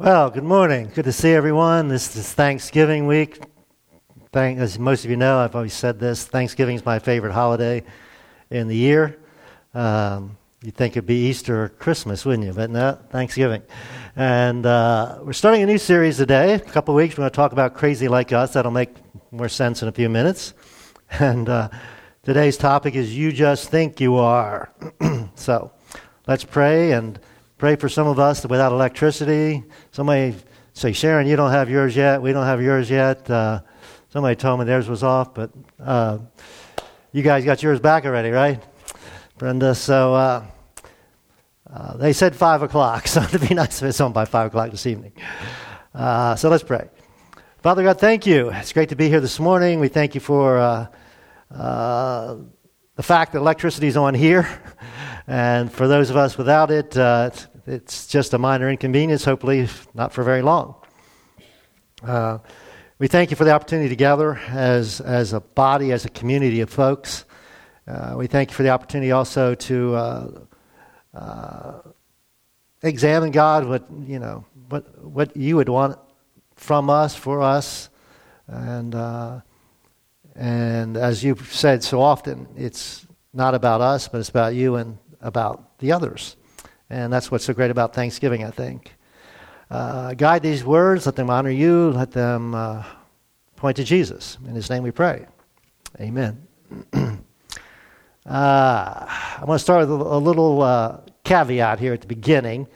Well, good morning. Good to see everyone. This is Thanksgiving week. Thank, as most of you know, I've always said this Thanksgiving is my favorite holiday in the year. Um, you'd think it'd be Easter or Christmas, wouldn't you? But no, Thanksgiving. And uh, we're starting a new series today. A couple weeks, we're going to talk about Crazy Like Us. That'll make more sense in a few minutes. And uh, today's topic is You Just Think You Are. so let's pray and pray for some of us without electricity. Somebody say, Sharon, you don't have yours yet. We don't have yours yet. Uh, somebody told me theirs was off, but uh, you guys got yours back already, right? Brenda, so uh, uh they said 5 o'clock, so it'd be nice if it's on by 5 o'clock this evening. Uh, so let's pray. Father God, thank you. It's great to be here this morning. We thank you for uh, the fact that electricity is on here. And for those of us without it, uh, it's just a minor inconvenience, hopefully not for very long. Uh, we thank you for the opportunity to gather as, as a body, as a community of folks. Uh, we thank you for the opportunity also to uh, uh, examine God, what, you know, what, what you would want from us, for us. And, uh, and as you've said so often, it's not about us, but it's about you and about the others. And that's what's so great about Thanksgiving, I think. Uh, guide these words, let them honor you, let them uh, point to Jesus. In his name we pray. Amen. uh, I want to start with a, little uh, caveat here at the beginning.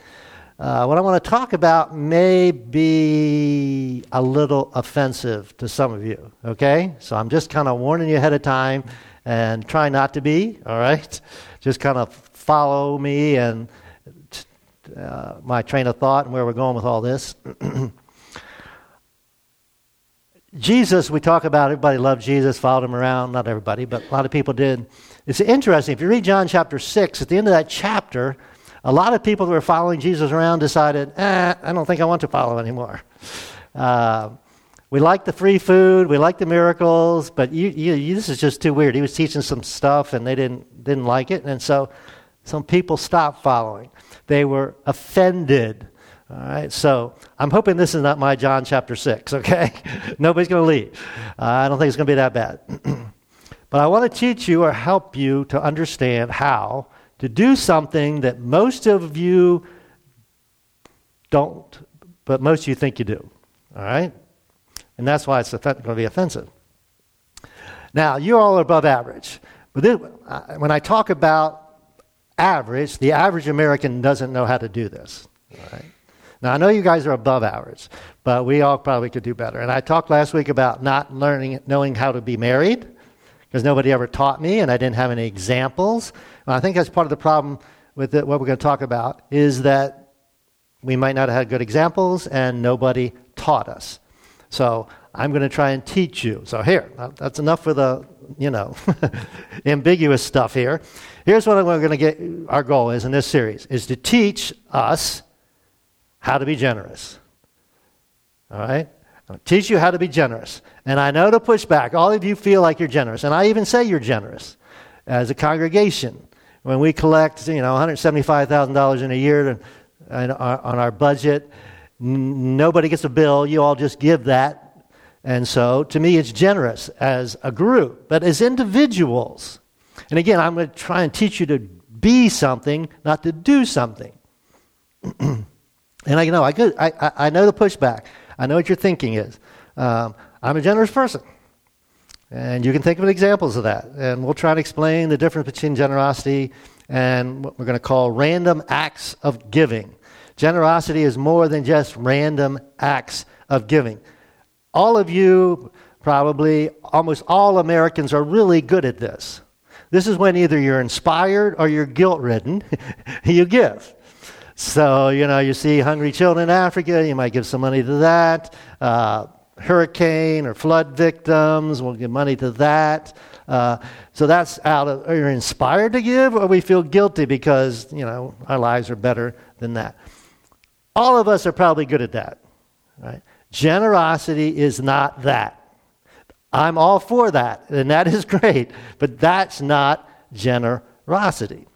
Uh, what I want to talk about may be a little offensive to some of you, okay? So I'm just kind of warning you ahead of time and try not to be, all right? Just kind of follow me and uh, my train of thought and where we're going with all this. Jesus, we talk about, everybody loved Jesus, followed him around. Not everybody, but a lot of people did. It's interesting. If you read John chapter 6, at the end of that chapter, a lot of people that were following Jesus around decided, eh, I don't think I want to follow anymore. Uh, we like the free food, we like the miracles, but you, you, you, this is just too weird. He was teaching some stuff and they didn't, didn't like it, and so some people stopped following. They were offended. All right, so I'm hoping this is not my John chapter 6, okay? Nobody's going to leave. Uh, I don't think it's going to be that bad. but I want to teach you or help you to understand how to do something that most of you don't, but most of you think you do. All right? And that's why it's going to be offensive. Now, you all are above average. But this, uh, when I talk about average, the average American doesn't know how to do this. Right? Now, I know you guys are above average, but we all probably could do better. And I talked last week about not learning, knowing how to be married, because nobody ever taught me, and I didn't have any examples. I think that's part of the problem with it, what we're going to talk about, is that we might not have had good examples, and nobody taught us. So I'm going to try and teach you. So here, that's enough for the, you know, ambiguous stuff here. Here's what we're going to get, our goal is in this series, is to teach us how to be generous. All right? I'll teach you how to be generous. And I know to push back. All of you feel like you're generous. And I even say you're generous as a congregation. When we collect, you know, $175,000 in a year on our budget, nobody gets a bill. You all just give that. And so, to me, it's generous as a group. But as individuals, and again, I'm going to try and teach you to be something, not to do something. and I know, I, could, I, I know the pushback. I know what your thinking is. Um, I'm a generous person. And you can think of examples of that. And we'll try to explain the difference between generosity and what we're going to call random acts of giving. Generosity is more than just random acts of giving. All of you, probably almost all Americans, are really good at this. This is when either you're inspired or you're guilt ridden, you give. So, you know, you see hungry children in Africa, you might give some money to that. Uh, hurricane or flood victims, we'll give money to that. Uh, so that's out of, are you inspired to give or we feel guilty because, you know, our lives are better than that? All of us are probably good at that, right? Generosity is not that. I'm all for that, and that is great, but that's not generosity.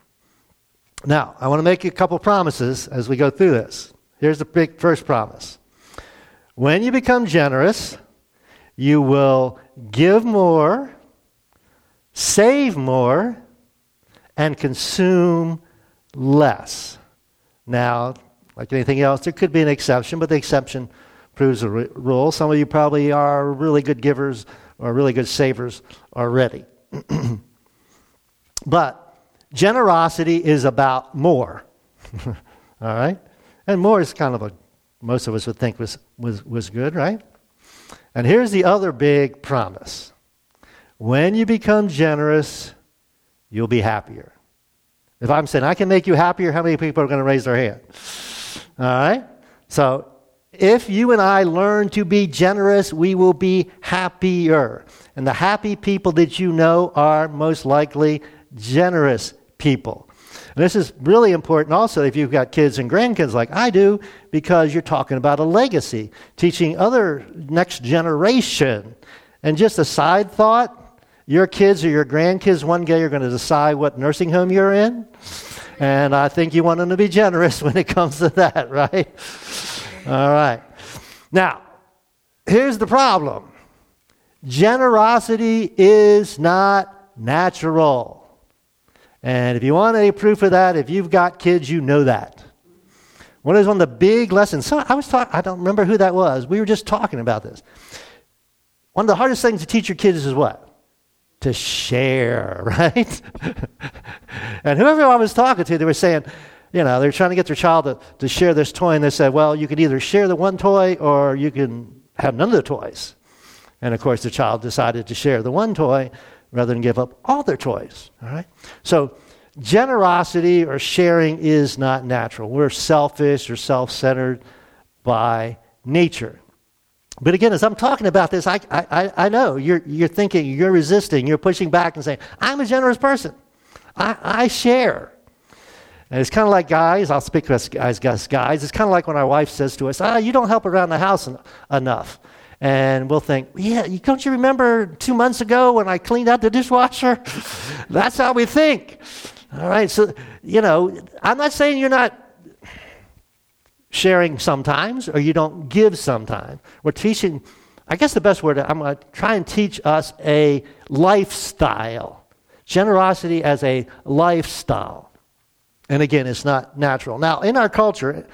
Now, I want to make you a couple promises as we go through this. Here's the big first promise. When you become generous, you will give more, save more, and consume less. Now, like anything else, there could be an exception, but the exception proves the rule. Some of you probably are really good givers or really good savers already. but generosity is about more. All right? And more is kind of a, most of us would think was, was, was good, right? And here's the other big promise when you become generous, you'll be happier. If I'm saying I can make you happier, how many people are going to raise their hand? All right? So if you and I learn to be generous, we will be happier. And the happy people that you know are most likely generous people. And this is really important also if you've got kids and grandkids like I do, because you're talking about a legacy, teaching other next generation. And just a side thought your kids or your grandkids one day are going to decide what nursing home you're in. And I think you want them to be generous when it comes to that, right? All right. Now, here's the problem generosity is not natural. And if you want any proof of that, if you've got kids, you know that. One is one of the big lessons. So I was talking, I don't remember who that was. We were just talking about this. One of the hardest things to teach your kids is what? To share, right? and whoever I was talking to, they were saying, you know, they're trying to get their child to, to share this toy, and they said, well, you can either share the one toy or you can have none of the toys. And of course, the child decided to share the one toy rather than give up all their toys. All right? So, generosity or sharing is not natural. We're selfish or self centered by nature. But again, as I'm talking about this, I, I, I know you're, you're thinking, you're resisting, you're pushing back and saying, I'm a generous person. I, I share. And it's kind of like guys, I'll speak as guys, guys, guys. It's kind of like when our wife says to us, ah, you don't help around the house en- enough. And we'll think, yeah, you, don't you remember two months ago when I cleaned out the dishwasher? That's how we think. All right, so, you know, I'm not saying you're not sharing sometimes or you don't give sometimes. We're teaching, I guess the best word, I'm going to try and teach us a lifestyle. Generosity as a lifestyle. And again, it's not natural. Now, in our culture,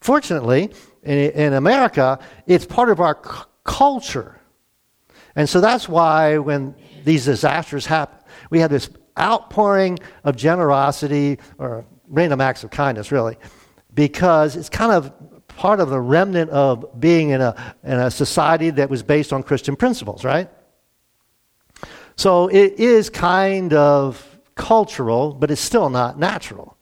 fortunately, in, in America, it's part of our c- culture. And so that's why when these disasters happen, we have this outpouring of generosity or random acts of kindness, really, because it's kind of part of the remnant of being in a, in a society that was based on Christian principles, right? So it is kind of cultural, but it's still not natural.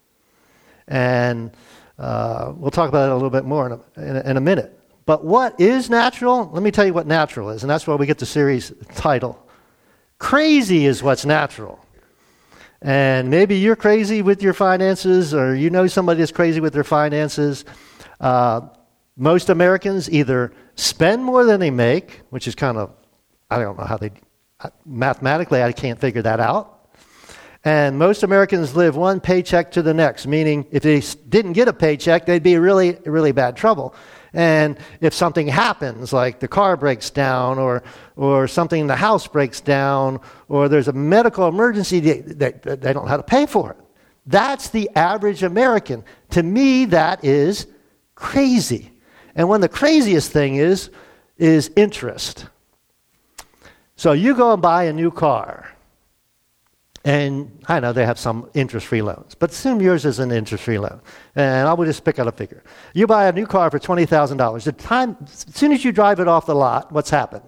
And uh, we'll talk about it a little bit more in a, in, a, in a minute. But what is natural? Let me tell you what natural is, and that's why we get the series title. Crazy is what's natural. And maybe you're crazy with your finances, or you know somebody that's crazy with their finances. Uh, most Americans either spend more than they make, which is kind of, I don't know how they, mathematically, I can't figure that out. And most Americans live one paycheck to the next, meaning if they didn't get a paycheck, they'd be really, really bad trouble. And if something happens, like the car breaks down, or, or something in the house breaks down, or there's a medical emergency, they, they, they don't know how to pay for it. That's the average American. To me, that is crazy. And one of the craziest thing is, is interest. So you go and buy a new car. And I know they have some interest free loans, but assume yours is an interest free loan. And I will just pick out a figure. You buy a new car for $20,000. The time, as soon as you drive it off the lot, what's happened?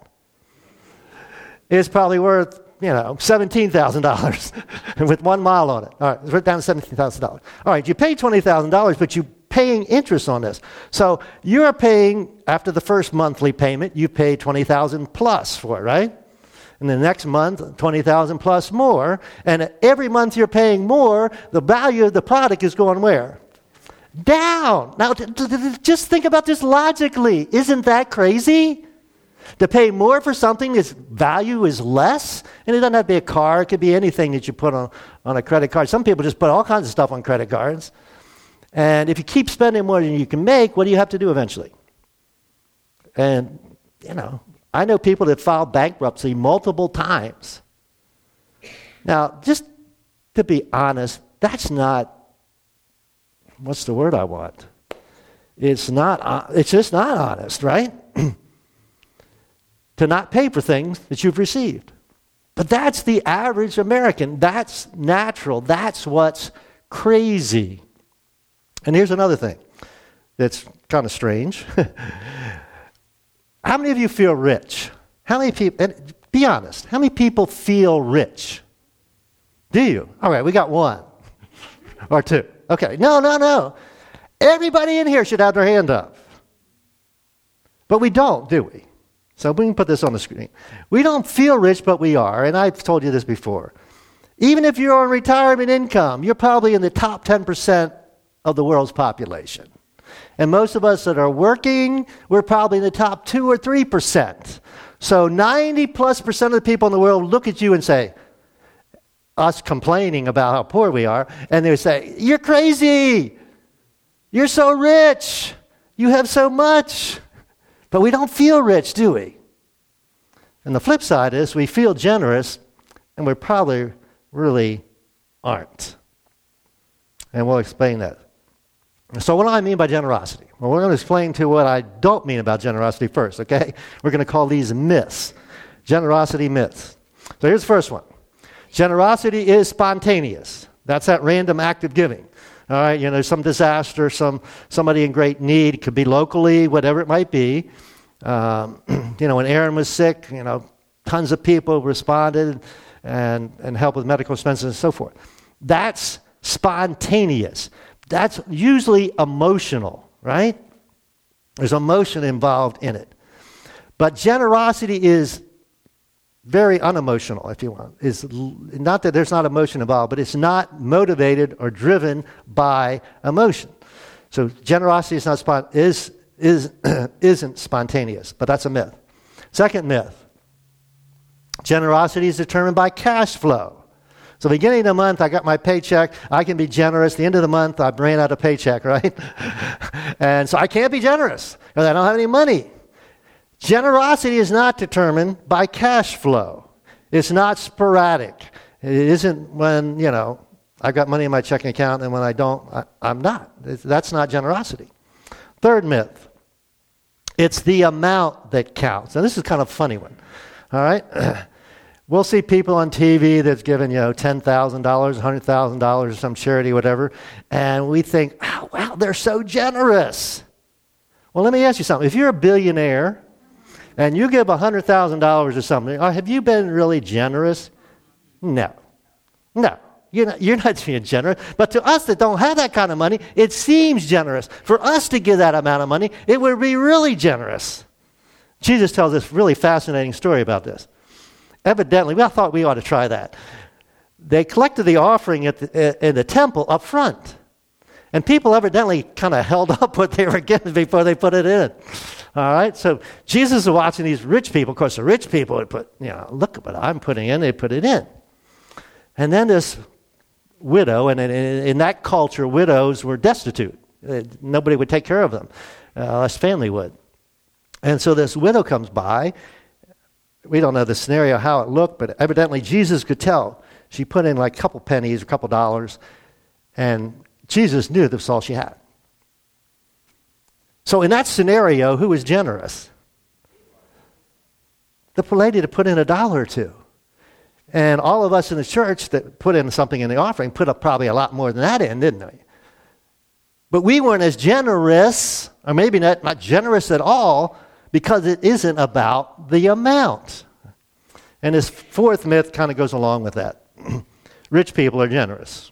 It's probably worth, you know, $17,000 with one mile on it. All right, it's worth down to $17,000. All right, you pay $20,000, but you're paying interest on this. So you're paying, after the first monthly payment, you pay 20000 plus for it, right? And the next month 20,000 plus more and every month you're paying more the value of the product is going where? Down. Now just think about this logically. Isn't that crazy? To pay more for something its value is less and it doesn't have to be a car it could be anything that you put on, on a credit card. Some people just put all kinds of stuff on credit cards. And if you keep spending more than you can make, what do you have to do eventually? And, you know, I know people that filed bankruptcy multiple times. Now, just to be honest, that's not, what's the word I want? It's not, uh, it's just not honest, right? to not pay for things that you've received. But that's the average American. That's natural. That's what's crazy. And here's another thing that's kind of strange. how many of you feel rich? How many people, and be honest, how many people feel rich? Do you? All right, we got one or two. Okay, no, no, no. Everybody in here should have their hand up. But we don't, do we? So we can put this on the screen. We don't feel rich, but we are. And I've told you this before. Even if you're on retirement income, you're probably in the top 10% of the world's population. And most of us that are working, we're probably in the top 2 or 3%. So 90 plus percent of the people in the world look at you and say, us complaining about how poor we are, and they say, You're crazy. You're so rich. You have so much. But we don't feel rich, do we? And the flip side is we feel generous, and we probably really aren't. And we'll explain that. So, what do I mean by generosity? Well, we're going to explain to what I don't mean about generosity first, okay? We're going to call these myths. Generosity myths. So, here's the first one generosity is spontaneous. That's that random act of giving. All right, you know, some disaster, some somebody in great need, it could be locally, whatever it might be. Um, you know, when Aaron was sick, you know, tons of people responded and, and helped with medical expenses and so forth. That's spontaneous. That's usually emotional, right? There's emotion involved in it. But generosity is very unemotional, if you want. Is not that there's not emotion involved, but it's not motivated or driven by emotion. So generosity is not is is isn't spontaneous, but that's a myth. Second myth. Generosity is determined by cash flow. So beginning of the month, I got my paycheck. I can be generous. The end of the month, I ran out of paycheck, right? and so I can't be generous because I don't have any money. Generosity is not determined by cash flow. It's not sporadic. It isn't when, you know, I've got money in my checking account and when I don't, I, am not. That's not generosity. Third myth it's the amount that counts. Now, this is kind of a funny one. All right? we'll see people on TV that's given, you know, $10,000, $100,000 or some charity, whatever, and we think, oh, wow, they're so generous. Well, let me ask you something. If you're a billionaire and you give $100,000 or something, uh, have you been really generous? No. No. You're not, you're not being generous. But to us that don't have that kind of money, it seems generous. For us to give that amount of money, it would be really generous. Jesus tells this really fascinating story about this. Evidently, we thought we ought to try that. They collected the offering at the, in the temple up front. And people evidently kind of held up what they were getting before they put it in. All right, so Jesus is watching these rich people. Of course, the rich people would put, you know, look at what I'm putting in, they put it in. And then this widow, and in, in that culture, widows were destitute. Uh, nobody would take care of them, uh, unless family would. And so this widow comes by. We don't know the scenario, how it looked, but evidently Jesus could tell. She put in like a couple pennies, a couple dollars, and Jesus knew that's all she had. So in that scenario, who was generous? The lady to put in a dollar or two. And all of us in the church that put in something in the offering put up probably a lot more than that in, didn't we? But we weren't as generous, or maybe not, not generous at all, because it isn't about the amount. And this fourth myth kind of goes along with that. Rich people are generous.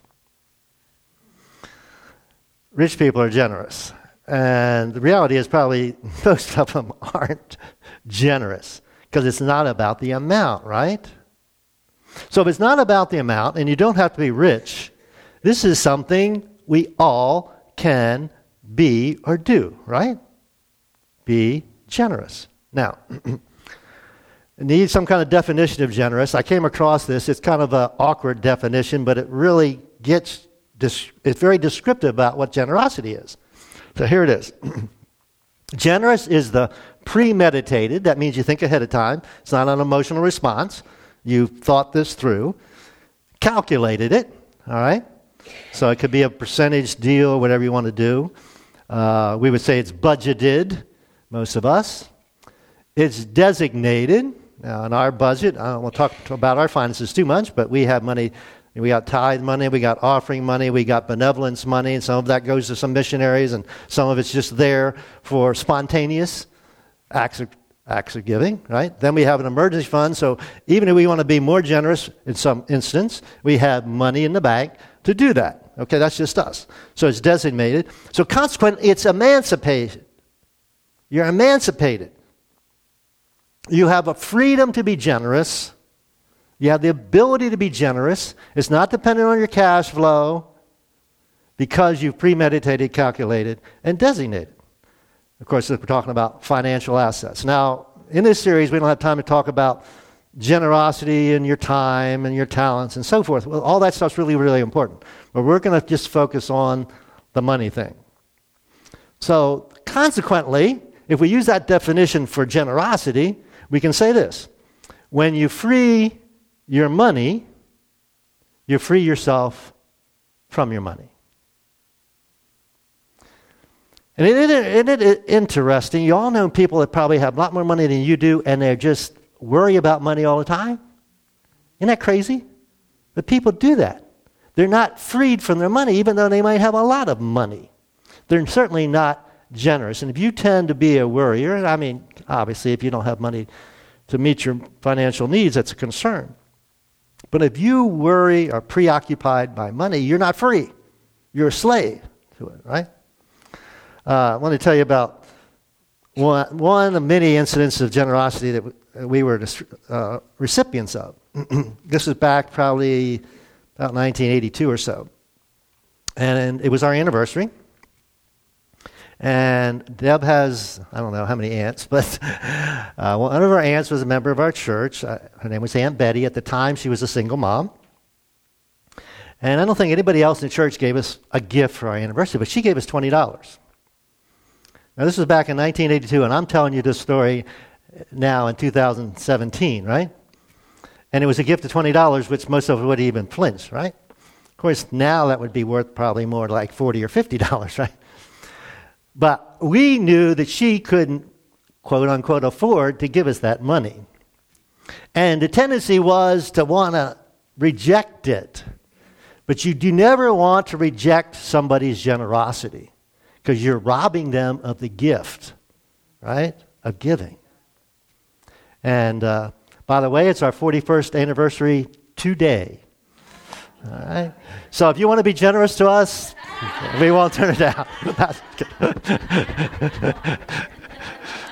Rich people are generous. And the reality is, probably most of them aren't generous because it's not about the amount, right? So if it's not about the amount, and you don't have to be rich, this is something we all can be or do, right? Be generous. Now, need some kind of definition of generous. I came across this. It's kind of an awkward definition, but it really gets it's very descriptive about what generosity is. So here it is. Generous is the premeditated, that means you think ahead of time. It's not an emotional response. You've thought this through, calculated it, all right? So it could be a percentage deal, or whatever you want to do. Uh, we would say it's budgeted, most of us. It's designated. Now, in our budget, I don't want to talk about our finances too much, but we have money. We got tithe money, we got offering money, we got benevolence money, and some of that goes to some missionaries, and some of it's just there for spontaneous acts of, acts of giving, right? Then we have an emergency fund, so even if we want to be more generous in some instance, we have money in the bank to do that. Okay, that's just us. So it's designated. So consequently, it's emancipated. You're emancipated. You have a freedom to be generous. You have the ability to be generous. It's not dependent on your cash flow because you've premeditated, calculated, and designated. Of course, we're talking about financial assets. Now, in this series, we don't have time to talk about generosity and your time and your talents and so forth. Well, all that stuff's really, really important. But we're going to just focus on the money thing. So, consequently, if we use that definition for generosity, we can say this when you free your money, you free yourself from your money. And isn't it interesting? You all know people that probably have a lot more money than you do, and they just worry about money all the time. Isn't that crazy? But people do that. They're not freed from their money, even though they might have a lot of money. They're certainly not generous. And if you tend to be a worrier, I mean, obviously, if you don't have money to meet your financial needs, that's a concern. But if you worry or preoccupied by money, you're not free. You're a slave to it, right? Uh, I want to tell you about one, one of many incidents of generosity that we were uh, recipients of. this was back probably about 1982 or so. And it was our anniversary. And Deb has, I don't know how many aunts, but uh, one of our aunts was a member of our church. Uh, her name was Aunt Betty. At the time, she was a single mom. And I don't think anybody else in the church gave us a gift for our anniversary, but she gave us $20. Now, this was back in 1982, and I'm telling you this story now in 2017, right? And it was a gift of $20, which most of us would even flinch, right? Of course, now that would be worth probably more like $40 or $50, right? But we knew that she couldn't, quote unquote, afford to give us that money. And the tendency was to want to reject it. But you do never want to reject somebody's generosity because you're robbing them of the gift, right, of giving. And uh, by the way, it's our 41st anniversary today. All right? So if you want to be generous to us, we won't turn it down.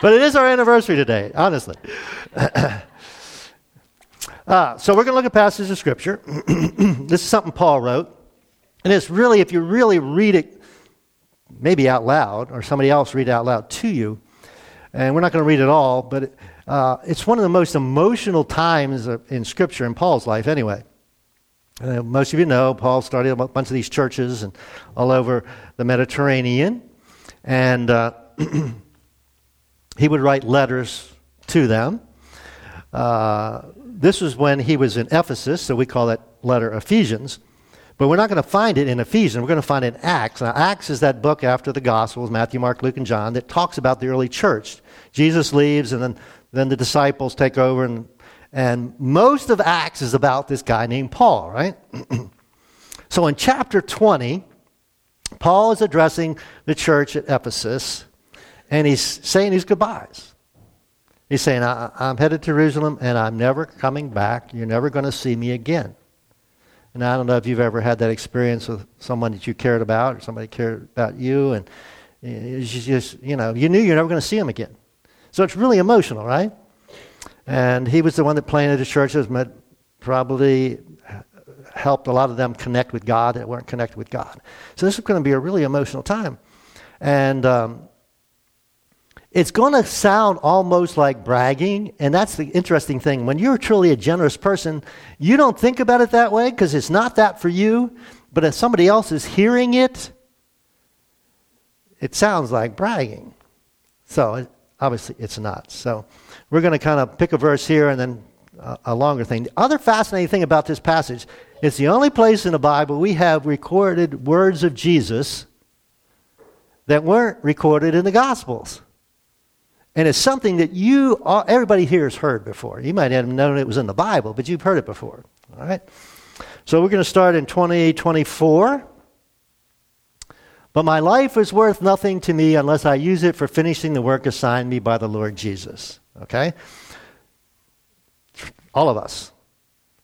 but it is our anniversary today, honestly. uh, so we're going to look at passages of Scripture. this is something Paul wrote. And it's really, if you really read it, maybe out loud, or somebody else read it out loud to you, and we're not going to read it all, but it, uh, it's one of the most emotional times in Scripture, in Paul's life anyway. Uh, most of you know Paul started a bunch of these churches and all over the Mediterranean, and uh, he would write letters to them. Uh, this was when he was in Ephesus, so we call that letter Ephesians. But we're not going to find it in Ephesians. We're going to find it in Acts. Now, Acts is that book after the Gospels, Matthew, Mark, Luke, and John, that talks about the early church. Jesus leaves, and then, then the disciples take over and and most of Acts is about this guy named Paul, right? so in chapter 20, Paul is addressing the church at Ephesus, and he's saying his goodbyes. He's saying, I, am headed to Jerusalem, and I'm never coming back. You're never going to see me again. And I don't know if you've ever had that experience with someone that you cared about, or somebody cared about you, and eh, you just, you know, you knew you're never going to see them again. So it's really emotional, right? And he was the one that planted the churches, but probably helped a lot of them connect with God that weren't connected with God. So this is going to be a really emotional time. And um, it's going to sound almost like bragging. And that's the interesting thing. When you're truly a generous person, you don't think about it that way because it's not that for you. but if somebody else is hearing it, it sounds like bragging. So obviously it's not. So we're going to kind of pick a verse here and then a, a longer thing. The other fascinating thing about this passage it's the only place in the Bible we have recorded words of Jesus that weren't recorded in the Gospels. And it's something that you, everybody here has heard before. You might have known it was in the Bible, but you've heard it before. All right? So we're going to start in 2024. But my life is worth nothing to me unless I use it for finishing the work assigned me by the Lord Jesus. Okay? All of us.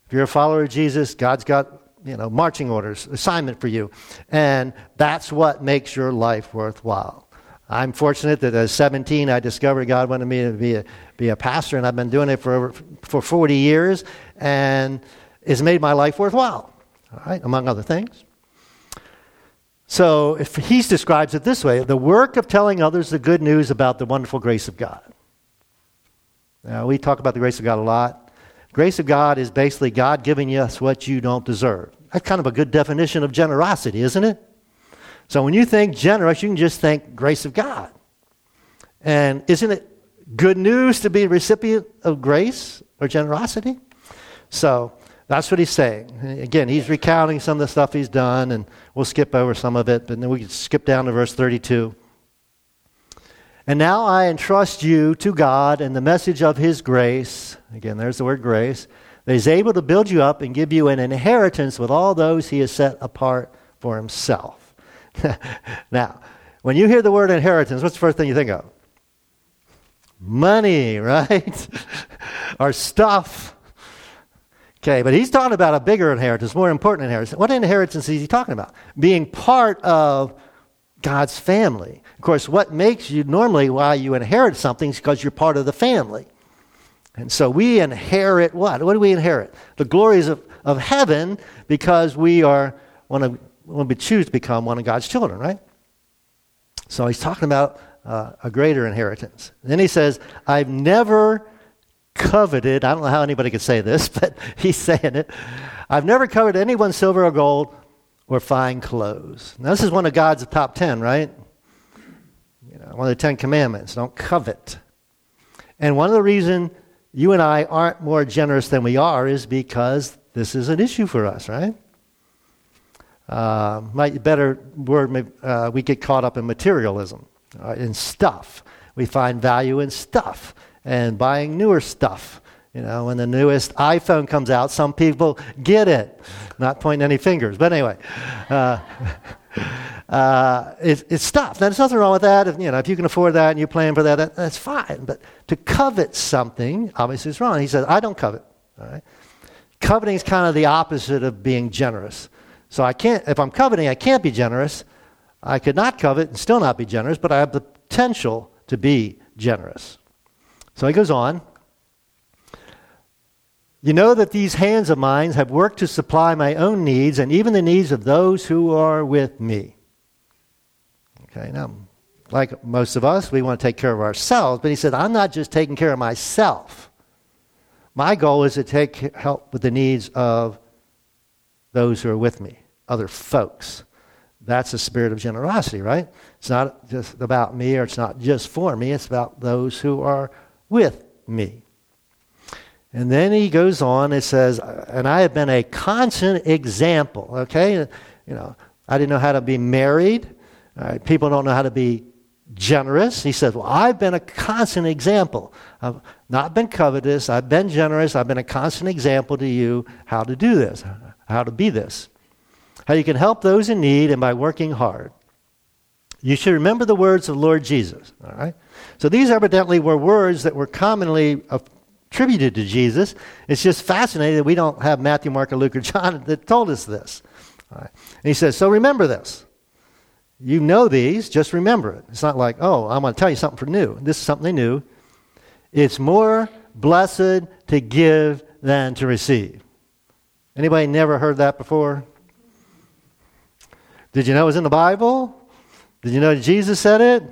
If you're a follower of Jesus, God's got, you know, marching orders, assignment for you. And that's what makes your life worthwhile. I'm fortunate that at 17 I discovered God wanted me to be a, be a pastor, and I've been doing it for, over, for 40 years, and it's made my life worthwhile, all right, among other things. So if he describes it this way the work of telling others the good news about the wonderful grace of God. Now, we talk about the grace of God a lot. Grace of God is basically God giving us what you don't deserve. That's kind of a good definition of generosity, isn't it? So when you think generous, you can just think grace of God. And isn't it good news to be a recipient of grace or generosity? So that's what he's saying. Again, he's recounting some of the stuff he's done, and we'll skip over some of it, but then we can skip down to verse 32. And now I entrust you to God and the message of his grace. Again, there's the word grace. That he's able to build you up and give you an inheritance with all those he has set apart for himself. now, when you hear the word inheritance, what's the first thing you think of? Money, right? or stuff Okay, but he's talking about a bigger inheritance, more important inheritance. What inheritance is he talking about? Being part of God's family. Of course, what makes you normally why you inherit something is because you're part of the family. And so we inherit what? What do we inherit? The glories of, of heaven because we are one of when we choose to become one of God's children, right? So he's talking about uh, a greater inheritance. Then he says, I've never coveted, I don't know how anybody could say this, but he's saying it. I've never coveted anyone's silver or gold or fine clothes. Now, this is one of God's top 10, right? One of the Ten Commandments don't covet. And one of the reasons you and I aren't more generous than we are is because this is an issue for us, right? Uh, might better word, uh, we get caught up in materialism, uh, in stuff. We find value in stuff and buying newer stuff. You know, when the newest iPhone comes out, some people get it. Not pointing any fingers, but anyway, uh, uh, it, it's stuff. Now, there's nothing wrong with that. If, you know, if you can afford that and you're plan for that, that, that's fine. But to covet something, obviously, is wrong. He says, I don't covet. All right? Coveting is kind of the opposite of being generous. So I can't, if I'm coveting, I can't be generous. I could not covet and still not be generous, but I have the potential to be generous. So he goes on. You know that these hands of mine have worked to supply my own needs and even the needs of those who are with me. Okay, now, like most of us, we want to take care of ourselves, but he said, I'm not just taking care of myself. My goal is to take help with the needs of those who are with me, other folks. That's the spirit of generosity, right? It's not just about me or it's not just for me, it's about those who are with me. And then he goes on and says, and I have been a constant example, okay? You know, I didn't know how to be married. People don't know how to be generous. He says, Well, I've been a constant example. I've not been covetous. I've been generous. I've been a constant example to you how to do this, how to be this. How you can help those in need and by working hard. You should remember the words of Lord Jesus, all right? So these evidently were words that were commonly attributed to Jesus. It's just fascinating that we don't have Matthew, Mark, or Luke, or John that told us this. And he says, So remember this. You know these, just remember it. It's not like, oh, I'm going to tell you something for new. This is something new. It's more blessed to give than to receive. Anybody never heard that before? Did you know it was in the Bible? Did you know Jesus said it?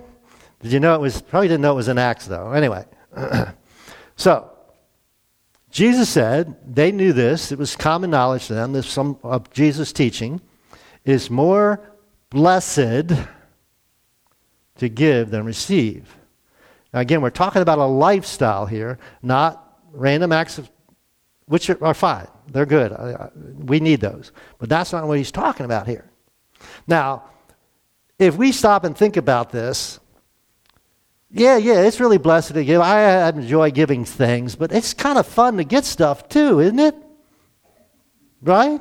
Did you know it was, probably didn't know it was in Acts though. Anyway, so Jesus said, they knew this, it was common knowledge to them, there's some of Jesus' teaching. is more blessed to give than receive. Now, again, we're talking about a lifestyle here, not random acts of, which are, fine. They're good. We need those. But that's not what he's talking about here. Now, if we stop and think about this, yeah, yeah, it's really blessed to give. I enjoy giving things, but it's kind of fun to get stuff too, isn't it? Right?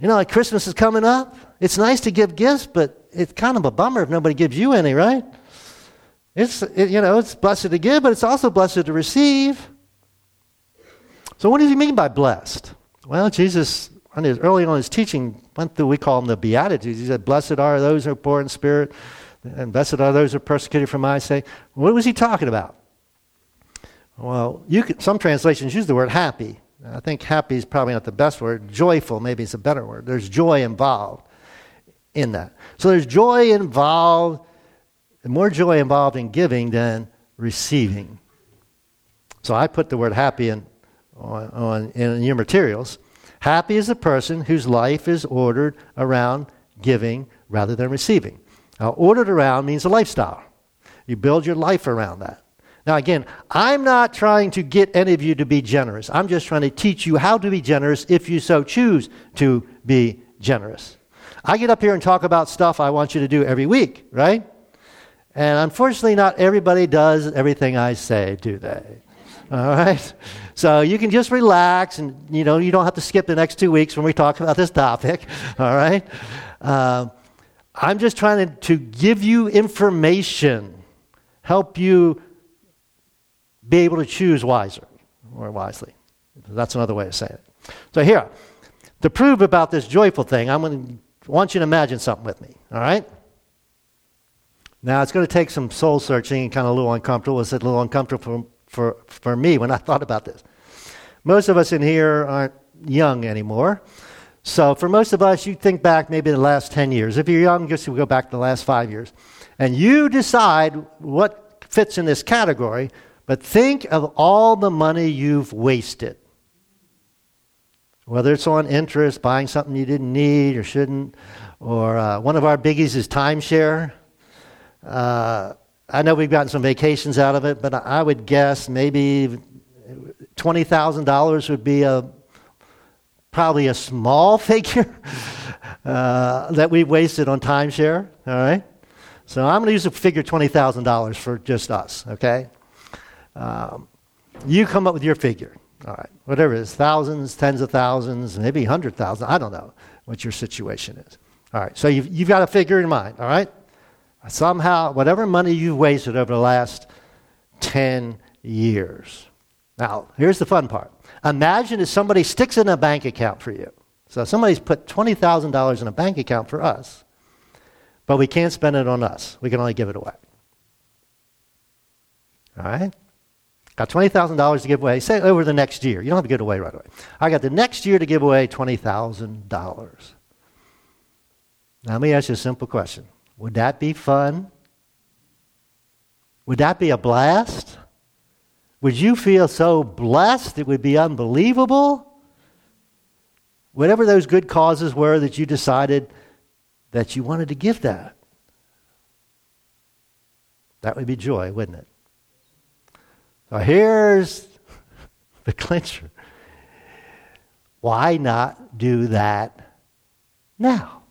You know, like Christmas is coming up. It's nice to give gifts, but it's kind of a bummer if nobody gives you any, right? It's, it, you know, it's blessed to give, but it's also blessed to receive. So, what does he mean by blessed? Well, Jesus, early on in his teaching, went through, we call them the Beatitudes. He said, Blessed are those who are poor in spirit, and blessed are those who are persecuted for my sake. What was he talking about? Well, could, some translations use the word happy. I think happy is probably not the best word. Joyful, maybe is a better word. There's joy involved in that. So there's joy involved, more joy involved in giving than receiving. So I put the word happy in, on, on, in your materials. Happy is a person whose life is ordered around giving rather than receiving. Now, ordered around means a lifestyle. You build your life around that. Now, again, I'm not trying to get any of you to be generous. I'm just trying to teach you how to be generous if you so choose to be generous. I get up here and talk about stuff I want you to do every week, right? And unfortunately, not everybody does everything I say, do they? All right? So you can just relax and, you know, you don't have to skip the next two weeks when we talk about this topic, all right? Uh, I'm just trying to, give you information, help you be able to choose wiser or wisely. That's another way of saying it. So here, to prove about this joyful thing, I'm going to want you to imagine something with me. All right? Now it's going to take some soul searching and kind of a little uncomfortable. It's a little uncomfortable for, for, for me when I thought about this. Most of us in here aren't young anymore. So for most of us, you think back maybe the last 10 years. If you're young, just go back the last five years. And you decide what fits in this category, but think of all the money you've wasted. Whether it's on interest, buying something you didn't need or shouldn't, or uh, one of our biggies is timeshare. Uh, I know we've gotten some vacations out of it, but I would guess maybe $20,000 would be a probably a small figure uh, that we've wasted on timeshare. All right, so I'm going to use the figure twenty thousand dollars for just us. Okay, um, you come up with your figure. All right, whatever it is, thousands, tens of thousands, maybe hundred thousand. I don't know what your situation is. All right, so you've, you've got a figure in mind. All right, somehow whatever money you've wasted over the last ten years. Now, here's the fun part. Imagine if somebody sticks in a bank account for you. So somebody's put $20,000 in a bank account for us, but we can't spend it on us. We can only give it away. All right? Got $20,000 to give away, say over the next year. You don't have to give it away right away. I got the next year to give away $20,000. Now, let me ask you a simple question Would that be fun? Would that be a blast? Would you feel so blessed it would be unbelievable? Whatever those good causes were that you decided that you wanted to give that. That would be joy, wouldn't it? So here's the clincher. Why not do that now?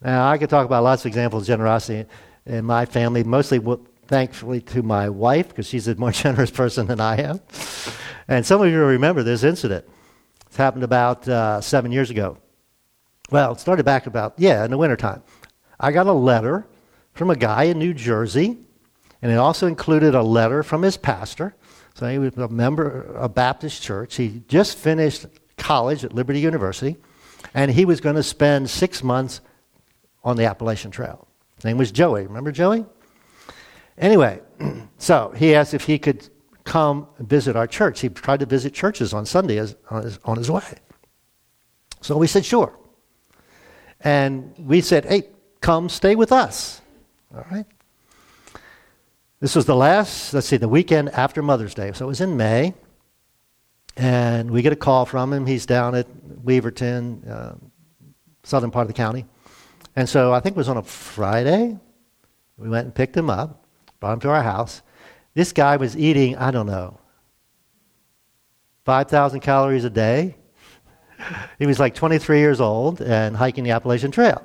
Now, I could talk about lots of examples of generosity in my family, mostly thankfully to my wife because she's a more generous person than I am. And some of you remember this incident. It happened about uh, seven years ago. Well, it started back about, yeah, in the wintertime. I got a letter from a guy in New Jersey, and it also included a letter from his pastor. So he was a member of a Baptist Church. He just finished college at Liberty University, and he was going to spend six months on the Appalachian Trail. His name was Joey. Remember Joey? Anyway, so he asked if he could come visit our church. He tried to visit churches on Sunday as, on, his, on his way. So we said, sure. And we said, hey, come stay with us. All right. This was the last, let's see, the weekend after Mother's Day. So it was in May. And we get a call from him. He's down at Weverton, uh, southern part of the county. And so I think it was on a Friday. We went and picked him up, brought him to our house. This guy was eating, I don't know, 5,000 calories a day. he was like 23 years old and hiking the Appalachian Trail.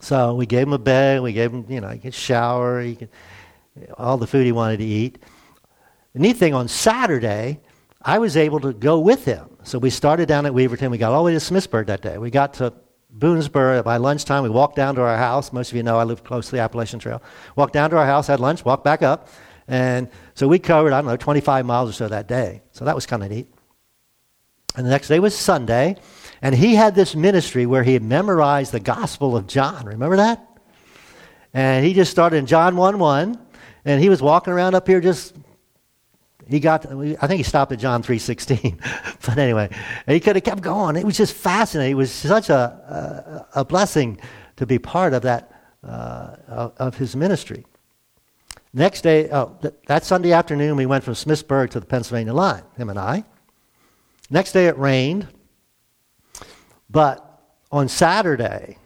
So we gave him a bed, we gave him, you know, he could shower, he could, all the food he wanted to eat. The neat thing on Saturday, I was able to go with him. So we started down at Weverton. We got all the way to Smithsburg that day. We got to Boonsboro by lunchtime. We walked down to our house. Most of you know I live close to the Appalachian Trail. Walked down to our house, had lunch, walked back up. And so we covered, I don't know, 25 miles or so that day. So that was kind of neat. And the next day was Sunday. And he had this ministry where he memorized the Gospel of John. Remember that? And he just started in John 1 1. And he was walking around up here just he got i think he stopped at john 3.16 but anyway he could have kept going. It was just fascinating. It was such a, a, a blessing to be part of that uh, of his ministry. Next day oh, th- that sunday afternoon we went from smithsburg to the pennsylvania line him and i. Next day it rained but on saturday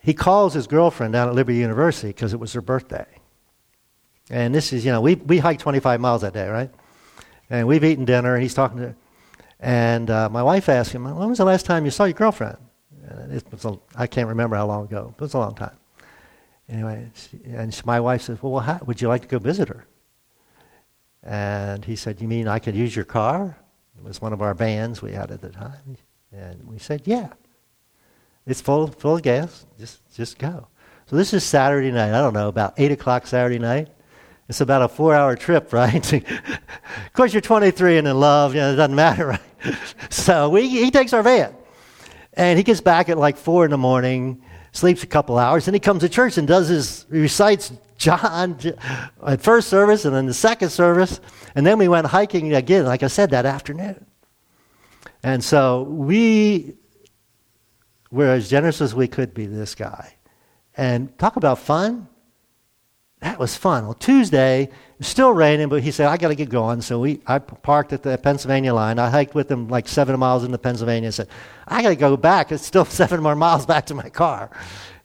he calls his girlfriend down at liberty university because it was her birthday and this is, you know, we, we hiked 25 miles that day, right? And we've eaten dinner, and he's talking to, and uh, my wife asked him, when was the last time you saw your girlfriend? And it was a, I can't remember how long ago. It was a long time. Anyway, she, and she, my wife says, well, how, would you like to go visit her? And he said, you mean I could use your car? It was one of our vans we had at the time. And we said, yeah. It's full, full of gas. Just, just go. So this is Saturday night. I don't know, about 8 o'clock Saturday night. It's about a four hour trip, right? of course, you're 23 and in love, you know, it doesn't matter, right? so we, he takes our van. And he gets back at like 4 in the morning, sleeps a couple hours, and he comes to church and does his, recites John at first service and then the second service. And then we went hiking again, like I said, that afternoon. And so we were as generous as we could be, this guy. And talk about fun that was fun. Well, Tuesday, it was still raining, but he said, I got to get going. So we, I parked at the Pennsylvania line. I hiked with him like seven miles into Pennsylvania and said, I got to go back. It's still seven more miles back to my car.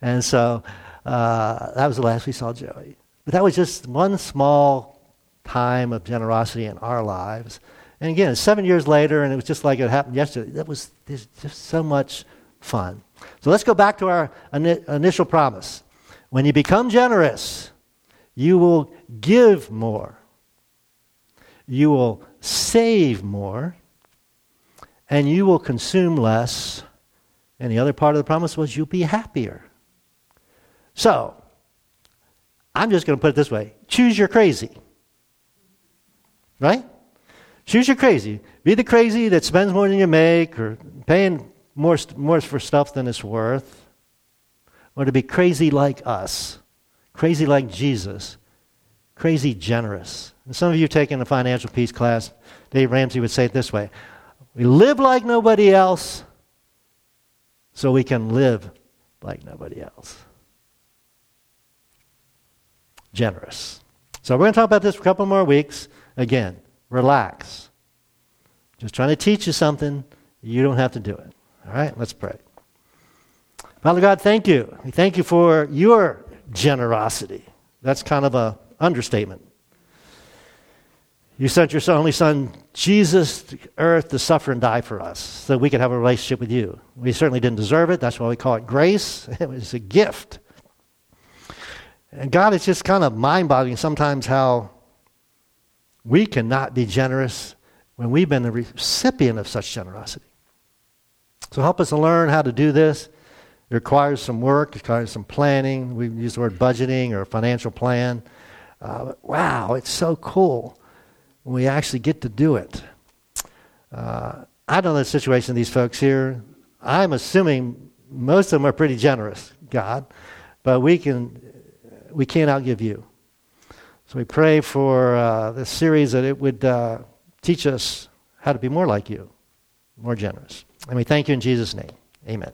And so uh, that was the last we saw Joey. But that was just one small time of generosity in our lives. And again, seven years later, and it was just like it happened yesterday. That was there's just so much fun. So let's go back to our initial promise. When you become generous, you will give more. You will save more. And you will consume less. And the other part of the promise was you'll be happier. So, I'm just going to put it this way choose your crazy. Right? Choose your crazy. Be the crazy that spends more than you make or paying more, more for stuff than it's worth. Or to be crazy like us crazy like Jesus, crazy generous. And some of you taking a financial peace class, Dave Ramsey would say it this way We live like nobody else so we can live like nobody else. Generous. So we're going to talk about this for a couple more weeks. Again, relax. Just trying to teach you something. You don't have to do it. All right, let's pray. Father God, thank you. We thank you for your generosity. That's kind of a understatement. You sent your only son, Jesus, to earth to suffer and die for us so we could have a relationship with you. We certainly didn't deserve it. That's why we call it grace. It was a gift. And God, it's just kind of mind boggling sometimes how we cannot be generous when we've been the recipient of such generosity. So help us to learn how to do this. It requires some work, it requires some planning. We use the word budgeting or financial plan. Uh, wow, it's so cool when we actually get to do it. Uh, I don't know the situation of these folks here. I'm assuming most of them are pretty generous, God, but we can we can't outgive you. So we pray for uh, this series that it would uh, teach us how to be more like you, more generous. And we thank you in Jesus' name. Amen.